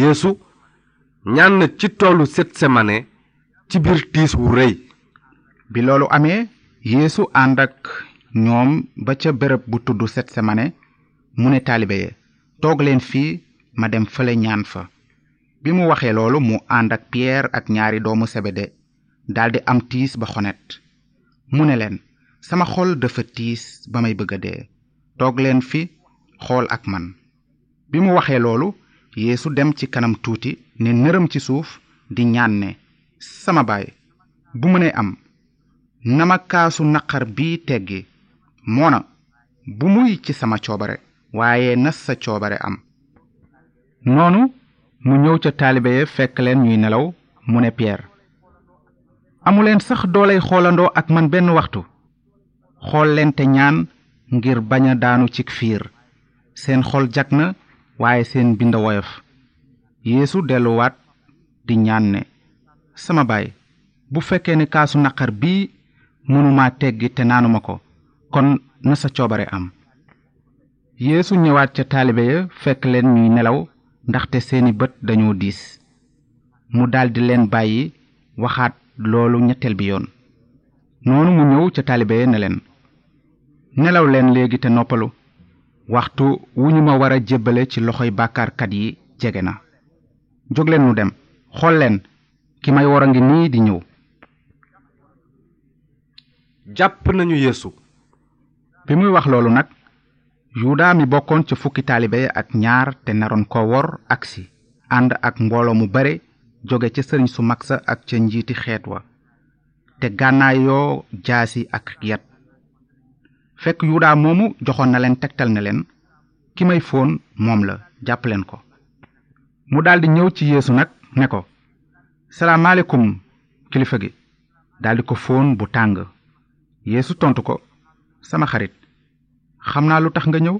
yeesu ñaan na ci toolu setsemane ci biir tiis wu rëy bi loolu amee yeesu ànd ak ñoom ba ca béréb bu tudd setsemane mu ne taalibe ya toog leen fii ma dem fële ñaan fa bi mu waxee loolu mu ànd ak piyeer ak ñaari doomu sebede daldi am tiis ba xonet mu ne leen sama xol dafa tiis ba may bëgg a dee toog leen fi xool ak man bi mu waxee loolu yéesu dem ci kanam tuuti ne nërëm ci suuf di ñaan ne sama baay bu mënee am na ma kaasu naqar bi teggi moona bu muy ci sama coobare waaye na sa coobare am noonu mu ñëw ca taalibe ya fekk leen ñuy nelaw mu ne Pierre amuleen sax dooley xoolandoo ak man benn waxtu xool leen te ñaan ngir bañ a daanu ci fiir seen xol jag na waaye seen bind woyof yéesu delluwaat di ñaan ne sama baay bu fekkee ne kaasu naqar bii mënuma teggi te naanuma ko kon na sa coobare am yéesu ñëwaat ca taalibe ya fekk leen ñuy nelaw ndaxte seeni bët dañoo diis mu daldi leen bàyyi waxaat loolu ñetteel bi yoon noonu mu ñëw ca taalibe ya ne leen nelaw leen léegi te noppalu waxtu wu ñu ma war a jébbale ci loxoy bàkkaarkat yi jege na jóg leen nu dem xool leen ki may war a ngi nii di ñëw jàpp nañu yeesu bi muy wax loolu nag yuda mi bokkoon ca fukki taalibe ya ak ñaar te naroon ko wor agsi ànd ak mbooloo mu bare jóge ca sëriñ su mag sa ak ca njiiti xeet wa te gànnaayoo jaasi ak yat fekk yuudaa moomu joxoon na leen tegtal ne leen ki may fóon moom la jàpp leen ko mu daldi ñëw ci yéesu nag ne ko salaamaaleykum kilifa gi daldi ko fóon bu tàng yéesu tontu ko sama xarit xam naa lu tax nga ñëw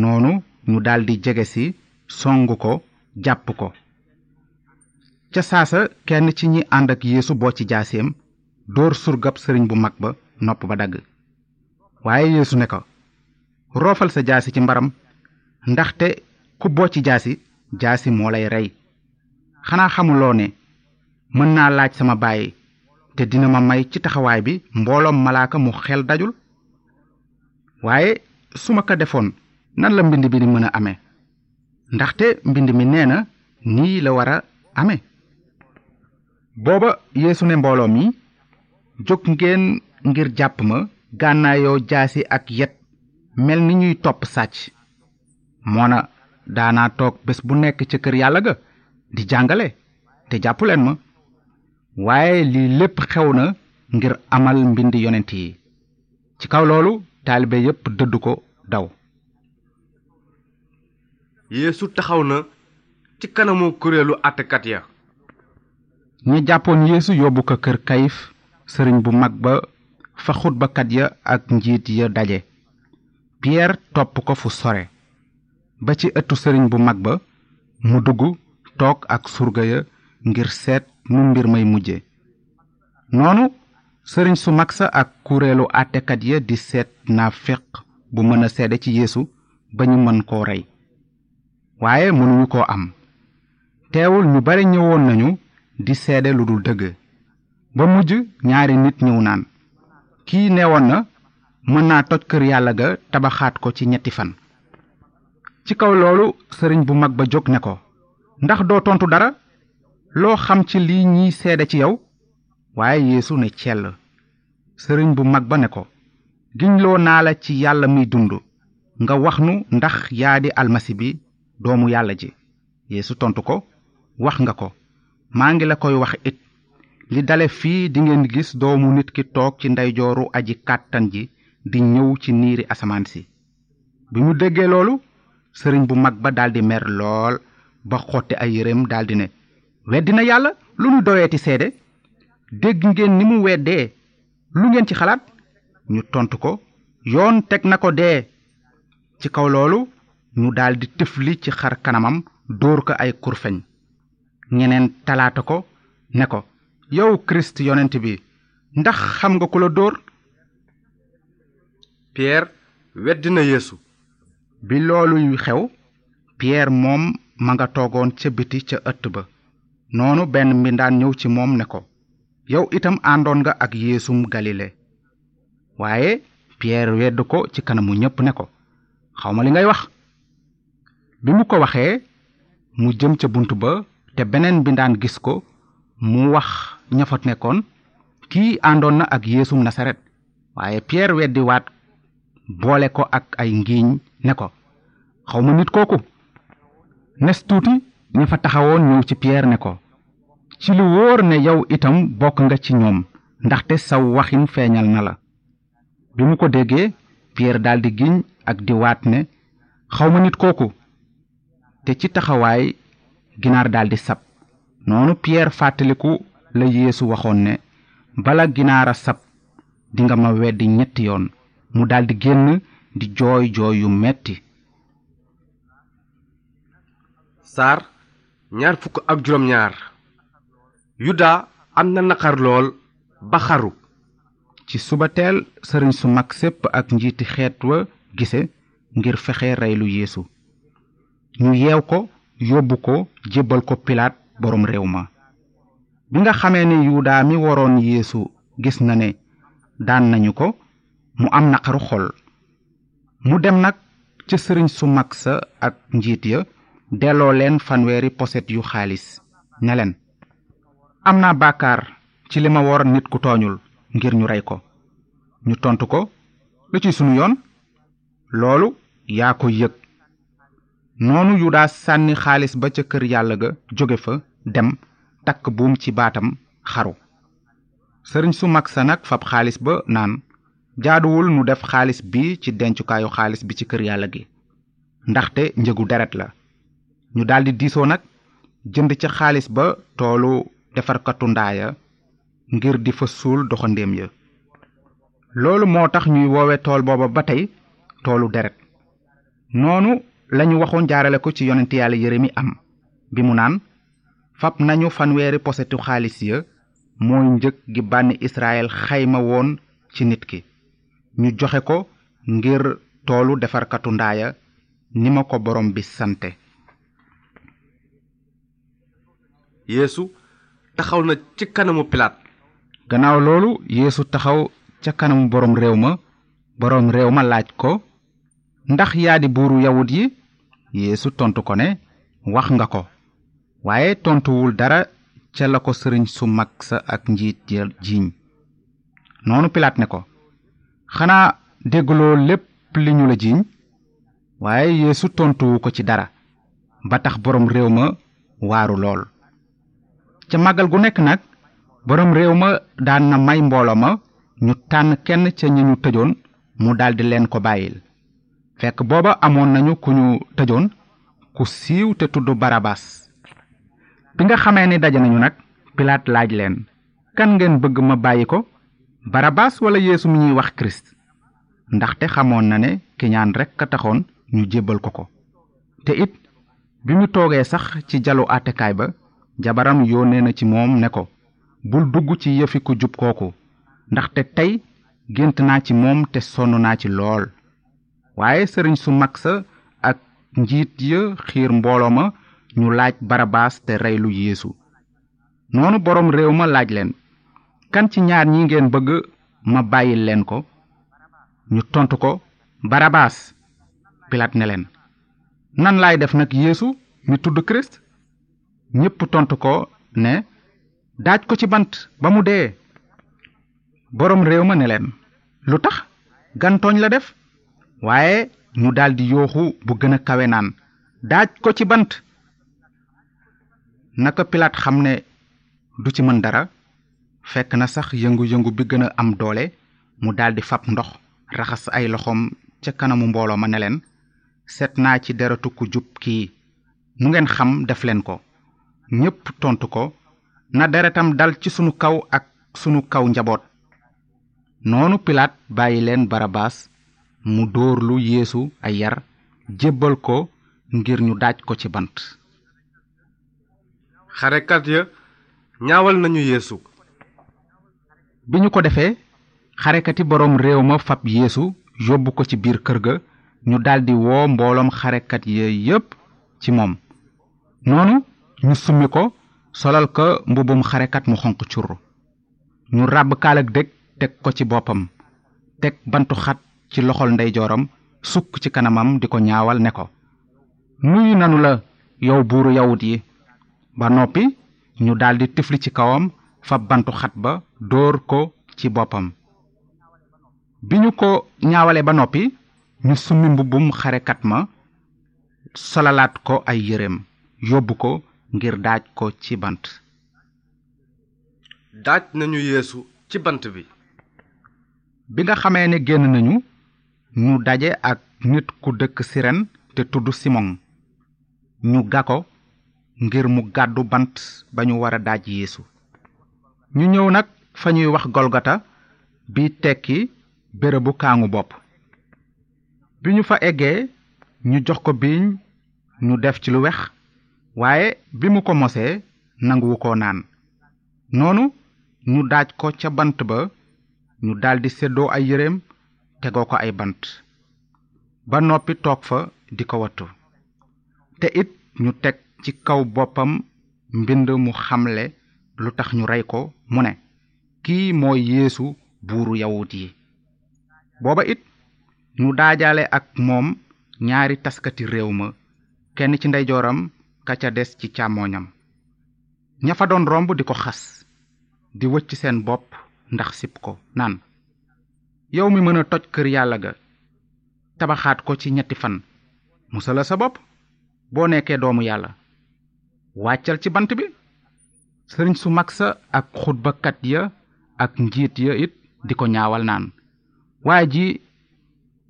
noonu ñu daldi jege si song ko jàpp ko ca saasa kenn ci ñi ànd ak yeesu boo ci jaaseem dóor surgab sëriñ bu mag ba nopp ba dagg waaye yeesu ne ko roofal sa jaasi ci mbaram ndaxte ku boo ci jaasi jaasi moo lay rey xanaa xamuloo ne mën naa laaj sama baay te dina ma may ci taxawaay bi mbooloom malaaka mu xel dajul waaye su ma ko defoon nan la mbind bi di mën a amee ndaxte mbind mi nee na nii la war a ame booba yeesu ne mbooloo mi jóg ngeen ngir jàpp ma gànnaayoo jaasi ak yet mel ni ñuy topp sàcc moona daanaa toog bés bu nekk ca kër yàlla ga di jàngale te jàppu leen ma waaye lii lépp xew na ngir amal mbind yonent yi ci kaw loolu taalibe yépp dëdd ko daw yeesu taxaw na ci kanamu kuréelu àttekat ya ñi jàppoon yeesu yóbbu ko kër kayif sëriñ bu mag ba fa xutbakat ya ak njiit ya daje piyeer topp ko fu sore ba ci ëttu sëriñ bu mag ba mu dugg toog ak surga ya ngir seet nu mbir may mujje noonu sëriñ su mag sa ak kuréelu àttekat ya di seet naa feq bu mën a seede ci yéesu ba ñu mën koo rey waaye mënuñu koo am teewul ñu bare ñëwoon nañu di seede lu dul dëgg ba mujj ñaari nit ñëw naan kii neewoon na mën naa toj kër yàlla ga tabaxaat ko ci ñetti fan ci kaw loolu sëriñ bu mag ba jóg ne ko ndax doo tontu dara loo xam ci lii ñiy seede ci yow waaye yeesu ne cell sëriñ bu mag ba ne ko giñloo naa la ci yàlla muy dund nga wax nu ndax yaa di almasi bi doomu yàlla ji yeesu tontu ko wax nga ko maa ngi la koy wax it li dale fii dingeen gis doomu nit ki toog ci ndeyjooru aji kàttan ji di ñëw ci niiri asamaan si bi mu déggee loolu sëriñ bu mag ba daldi mer lool ba xotti ay yéreem daldi ne weddi na yàlla lu ñu doyeeti seede dégg ngeen ni mu weddee lu ngeen ci xalaat ñu tontu ko yoon teg na ko dee ci kaw loolu ñu daldi tëfli ci xar kanamam dóor ko ay kurfeñ ñeneen talaata ko ne ko yow kirist yonent bi ndax xam nga ku la dóor Pierre weddi na Yeesu. bi loolu yu xew Pierre moom ma nga toogoon ca biti ca ëtt ba noonu benn mbindaan ñëw ci moom ne ko yow itam àndoon nga ak Yeesum Galile waaye Pierre wedd ko ci kanamu ñépp ne ko xaw ma li ngay wax bi mu ko waxee mu jëm ca bunt ba te beneen mbindaan gis ko mu wax ña fa nekkoon kii àndoon na ak Yeesum Nasaret waaye Pierre weddi waat boole ko ak ay ngiiñ ne ko xaw ma nit kooku nes tuuti ña fa taxawoon ñëw ci Pierre ne ko ci lu wóor ne yow itam bokk nga ci ñoom ndaxte saw waxin feeñal na la bi mu ko déggee Pierre daldi giñ ak di waat ne xaw ma nit kooku te ci taxawaay ginaar daldi sab noonu Pierre fàttaliku la Yeesu waxoon ne bala ginaar a sab dinga ma weddi ñetti yoon mu daldi génn di jooy jooy yu metti saar ñaar fukk ak juróom ñaar yuda am na naqar lool ba xaru ci suba teel sëriñ su mag sépp ak njiiti xeet wa gise ngir fexe reylu yéesu ñu yeew ko yóbbu ko jébbal ko pilaat boroom réew ma bi nga xamee ne yuudaa mi waroon yéesu gis na ne daan nañu ko mu am naqaru xol mu dem nag ca sëriñ su mag sa ak njiit ya delloo leen fanweeri poset yu xaalis ne leen am naa bàkkaar ci li ma wor nit ku tooñul ngir ñu rey ko ñu tontu ko lu ci sunu yoon loolu yaa ko yëg noonu yudaa sànni xaalis ba ca kër yàlla ga jóge fa dem takk buum ci baatam xaru sëriñ su mag sa nag fab xaalis ba naan jaaduwul nu def xaalis bi ci dencukaayu xaalis bi ci kër yàlla gi ndaxte njëgu deret la ñu daldi diisoo nag jënd ca xaalis ba toolu defarkatu ndaaya ngir di fa suul doxandéem ya loolu moo tax ñuy woowe tool booba ba tey toolu deret noonu lañu waxoon jaarale ko ci yonent yàlla Yeremi am bi mu naan fab nañu fanweeri posetu xaalis ya mooy njëg gi bànni Israël xayma woon ci nit ki ñu joxe ko ngir toolu defarkatu ndaaya ni ma ko borom bi sante yeesu taxaw na ci kanamu pilaat gannaaw loolu yeesu taxaw ca kanamu boroom réew ma boroom réew ma laaj ko ndax yaa di buuru yawut yi yeesu tontu ko ne wax nga ko waaye tontuwul dara ca la ko sëriñ su mag sa ak njiit ya jiiñ noonu pilaat ne ko xanaa dégguloo lépp li ñu la jiiñ waaye yeesu tontuwu ko ci dara ba tax boroom réew ma waaru lool ca màggal gu nekk nag boroom réew ma daan na may mbooloo ma ñu tànn kenn ca ñi ñu tëjoon mu daldi leen ko bàyyil fekk booba amoon nañu ku ñu tëjoon ku siiw te tudd barabas bi nga xamee ni daje nañu nag pilaat laaj leen kan ngeen bëgg ma bàyyi ko barabas walla yeesu mi ñuy wax kirist ndaxte xamoon na ne kiñaan rekk a taxoon ñu jébbal ko ko te it bi mu toogee sax ci jalu àttekaay ba jabaram yónnee na ci moom ne ko bul dugg ci yëfi ku jub kooku ndaxte tey gént naa ci moom te sonn naa ci lool waaye sëriñ su mag sa ak njiit ya xiir mbooloo ma ñu laaj barabaas te reylu yeesu noonu boroom réew ma laaj leen kan ci ñaar ñi ngeen bëgg ma bàyyil leen ko ñu tontu ko barabaas pilaat ne leen nan laay def nag yéesu mi tudd kirist ñépp tontu ko ne daaj ko ci bant ba mu dee boroom réew ma ne leen lu tax gantooñ la def waaye ñu daldi yooxu bu gën a kawe naan daaj ko ci bant naka pilaat xam ne du ci mën dara fekk na sax yëngu-yëngu bi gën a am doole mu daldi fab ndox raxas ay loxoom ca kanamu mbooloo ma ne leen seet naa ci deretu ku jub kii nu ngeen xam def leen ko ñépp tontu ko na deretam dal ci sunu kaw ak sunu kaw njaboot noonu pilaat bàyyi leen barabaas mu dóorlu yéesu ay yar jébbal ko ngir ñu daaj ko ci bant xarekat ya ñaawal nañu yéesu bi ñu ko defee xarekati boroom réew ma fab yéesu yóbbu ko ci biir kër ga ñu daldi woo mbooloom xarekat ya yépp ci moom noonu ñu summi ko solal ko mbubum xarekat mu xonq curru ñu ràbb kaalag dëkk teg ko ci boppam teg bantu xat ci loxol ndeyjooram sukk ci kanamam di ko ñaawal ne ko nuyu nanu la yow buuru yawut yi ba noppi ñu daldi tifli ci kawam fa bantu xat ba dóor ko ci boppam bi ñu ko ñaawale ba noppi ñu summi mbubbum xarekat ma solalaat ko ay yéreem yóbbu ko ngir daaj ko ci bant daaj nañu yéesu ci bant bi bi nga xamee ne génn nañu ñu daje ak nit ku dëkk siren te tudd simon ñu ga ko ngir mu gàddu bant ba ñu war a daaj yeesu ñu ñëw nag fa ñuy wax golgata bi tekki bérébu kaangu bopp bi ñu fa eggee ñu jox ko biiñ ñu def ci lu wex waaye bi mu ko mosee nanguwu ko naan noonu ñu daaj ko ca bant ba ñu daldi séddoo ay yéreem tegoo ko ay bant ba noppi toog fa di ko wattu te it ñu teg ci kaw boppam mbind mu xamle lu tax ñu rey ko mu ne kii mooy yéesu buuru yawut yi booba it mu daajaale ak moom ñaari taskati réew ma kenn ci ndeyjooram ka ca des ci càmmooñam ña fa doon romb di ko xas di wëcc seen bopp ndax sib ko naan yow mi mën a toj kër yàlla ga tabaxaat ko ci ñetti fan musala sa bopp boo nekkee doomu yàlla wàccal ci bant bi sëriñ su mag sa ak xutbakat ya ak njiit ya it di ko ñaawal naan waa ji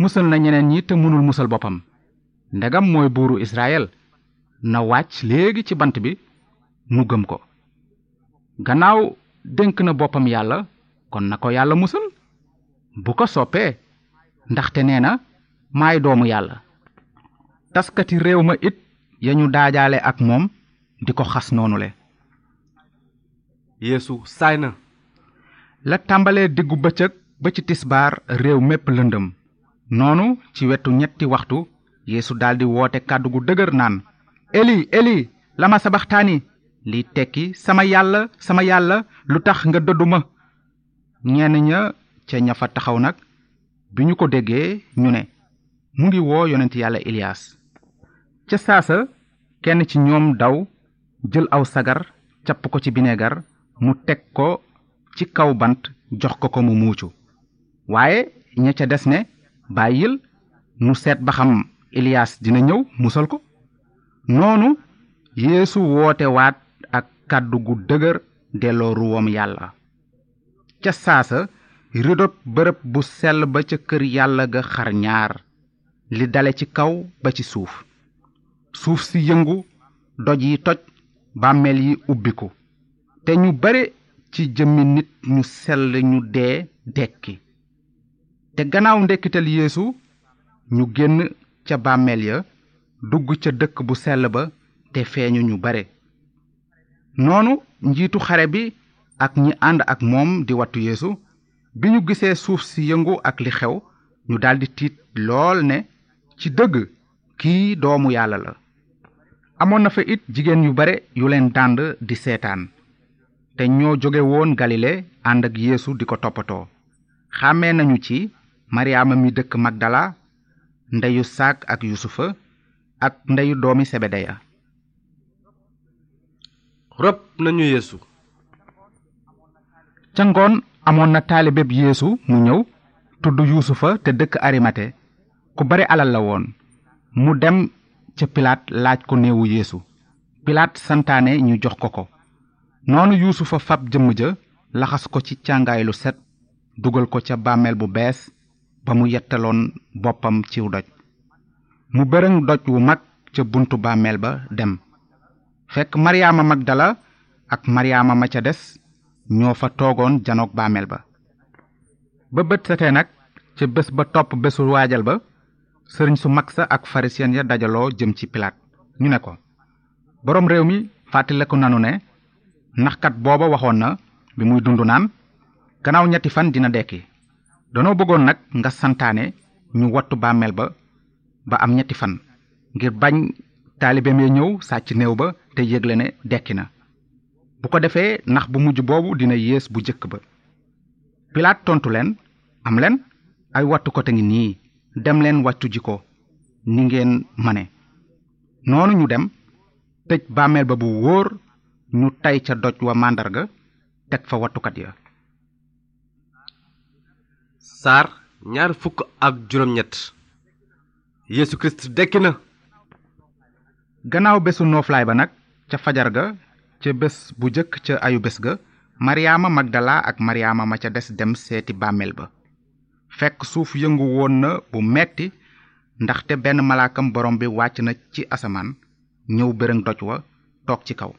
musal na ñeneen ñi te mënul musal boppam ndegam mooy buuru Israël na wàcc léegi ci bant bi nu gëm ko gannaaw dénk na boppam yàlla kon na ko yàlla musal bu ko soppee ndaxte nee na maay doomu yàlla taskati réew ma it ya ñu daajaale ak moom di ko xas noonu le yeesu saay na la tàmbalee diggu bëccëg ba ci tisbaar réew mépp lëndëm noonu ci wetu ñetti waxtu yeesu daldi woote kàddu gu dëgër naan eli eli lama sabaxtaani li tekki sama yàlla sama yàlla lu tax nga dëddu ma ñenn ña ca ña fa taxaw nag bi ñu ko déggee ñu ne mu ngi woo yonent yàlla Ilias ca saasa kenn ci ñoom daw jël aw sagar capp ko ci bineegar mu teg ko ci kaw bant jox ko ko mu muucu waaye ña ca des ne bàyyil nu seet ba xam Ilias dina ñëw musal ko noonu Yeesu woote waat ak kàddu gu dëgër delloo ruwam yàlla ca saasa ridob bërëb bu sell ba ca kër yàlla ga xar ñaar li dale ci kaw ba ci suuf suuf si yëngu doj yi toj bàmmeel yi ubbiku te ñu bare ci jëmmi nit ñu sell ñu dee dekki te gannaaw ndekkital yéesu ñu génn ca bàmmeel ya dugg ca dëkk bu sell ba te feeñu ñu bare noonu njiitu xare bi ak ñi ànd ak moom di wattu yéesu bi ñu gisee suuf si yëngu ak li xew ñu daldi tiit lool ne ci dëgg kii doomu yàlla la amoon na fa it jigéen yu bare yu leen dànd di seetaan te ñoo jóge woon galile ànd ak yeesu di ko toppatoo xàmmee nañu ci maryaama mi dëkk magdala ndeyu saak ak yusufa ak ndeyu doomi sebedeya rob nañu yeesu ca ngoon amoon na taalibeb yeesu mu ñëw tudd yuusufa te dëkk arimate ku bare alal la woon mu dem ca pilaat laaj ko néewu yeesu pilaat santaane ñu jox ko ko noonu yuusufa fab jëmm ja laxas ko ci càngaay lu set dugal ko ca bàmmeel bu bees ba mu yettaloon boppam ciw doj mu bërëng doj wu mag ca buntu bàmmeel ba dem fekk maryaama magdala ak maryaama ma ca des ñoo fa toogoon janoog bàmmeel ba ba bët setee nag ca bés ba topp bésu waajal ba sëriñ su mag sa ak farisiyen ya dajaloo jëm ci pilaat ñu ne ko boroom réew mi fàttaliku nanu ne ndaxkat booba waxoon na bi muy dund naan gannaaw ñetti fan dina dekki danoo bëggoon nag nga santaane ñu wattu bàmmeel ba ba am ñetti fan ngir bañ taalibeem ya ñëw sàcc néew ba te yëgle ne dekki na bu ko defee ndax bu mujj boobu dina yées bu jëkk ba pilaat tontu leen am leen ay wattu ko te ngi nii dem leen wàccu ji ko ni ngeen mane noonu ñu dem tëj bàmmeel ba bu wóor ñu tay ca doj wa màndarga teg fa wattukat ya saar ñaar fukk ak juróom-ñett Yeesu Kirist dekki na gannaaw bésu nooflaay ba nag ca fajar ga ca bés bu jëkk ca ayu bés ga maryaama magdala ak maryaama ma ca des dem seeti bàmmeel ba fekk suuf yëngu woon na bu metti ndaxte benn malaakam borom bi wàcc na ci asamaan ñëw bërëng doj wa toog ci kaw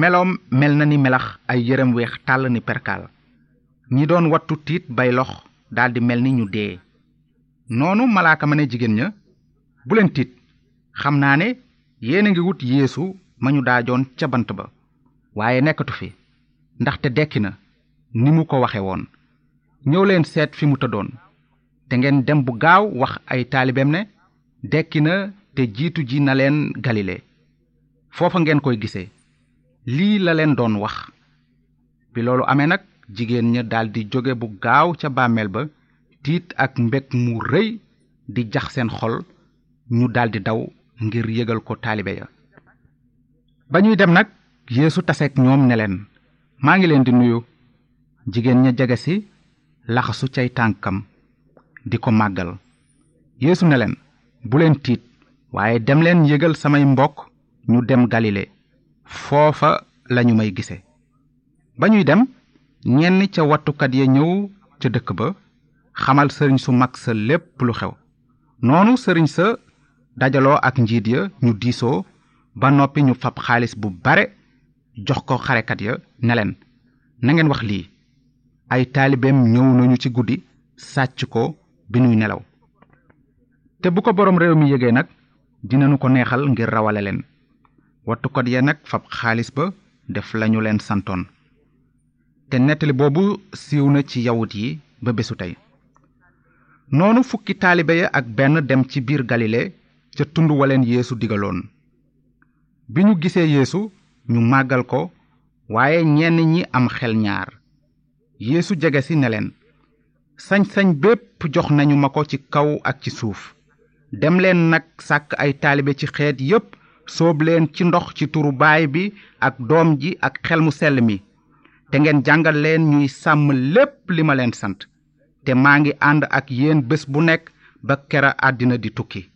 meloom mel na ni melax ay yërëm weex tàll ni perkaal ñi doon wattu tiit bay lox daldi mel ni ñu dee noonu malaaka ma ne jigéen ña bu leen tiit xam naa ne yéen a ngi wut yéesu ma ñu daajoon ca bant ba waaye nekkatu fi ndaxte dekki na ni mu ko waxe woon ñëw leen seet fi mu tëddoon te ngeen dem bu gaaw wax ay taalibeem ne dekki na te jiitu ji na leen galile foofa ngeen koy gisee lii la leen doon wax bi loolu amee nag jigéen ña daldi jóge bu gaaw ca bàmmeel ba tiit ak mbég mu rëy di jax seen xol ñu daldi daw ngir yëgal ko taalibe ya ba ñuy dem nag yéesu taseek ñoom ne leen maa ngi leen di nuyu jigéen ña jege si laxasu cay tànkam di ko màggal yeesu ne leen bu leen tiit waaye dem leen yëgal samay mbokk ñu dem galile foofa lañu may gise ba ñuy dem ñenn ca wattukat ya ñëw ca dëkk ba xamal sëriñ su mag sa lépp lu xew noonu sëriñ sa dajaloo ak njiit ya ñu diisoo ba noppi ñu fab xaalis bu bare jox ko xarekat ya ne leen na ngeen wax lii ay taalibeem ñëw nañu ci guddi sàcc ko bi nuy nelaw te bu ko boroom réew mi yëgee nag dinañu ko neexal ngir rawale leen wattukat ya nag fab xaalis ba def lañu leen santoon te nettali boobu siiw na ci yawut yi ba bésu tey noonu fukki taalibe ya ak benn dem ci biir galile ca tund wa leen yeesu digaloon bi ñu gisee yéesu ñu màggal ko waaye ñenn ñi am xel ñaar yéesu jege si ne leen sañ-sañ bépp jox nañu ma ko ci kaw ak ci suuf dem leen nag sàkk ay taalibe ci xeet yépp soob leen ci ndox ci turu baay bi ak doom ji ak xel mu sell mi te ngeen jàngal leen ñuy sàmm lépp li ma leen sant te maa ngi ànd ak yéen bés bu nekk ba kera àddina di tukki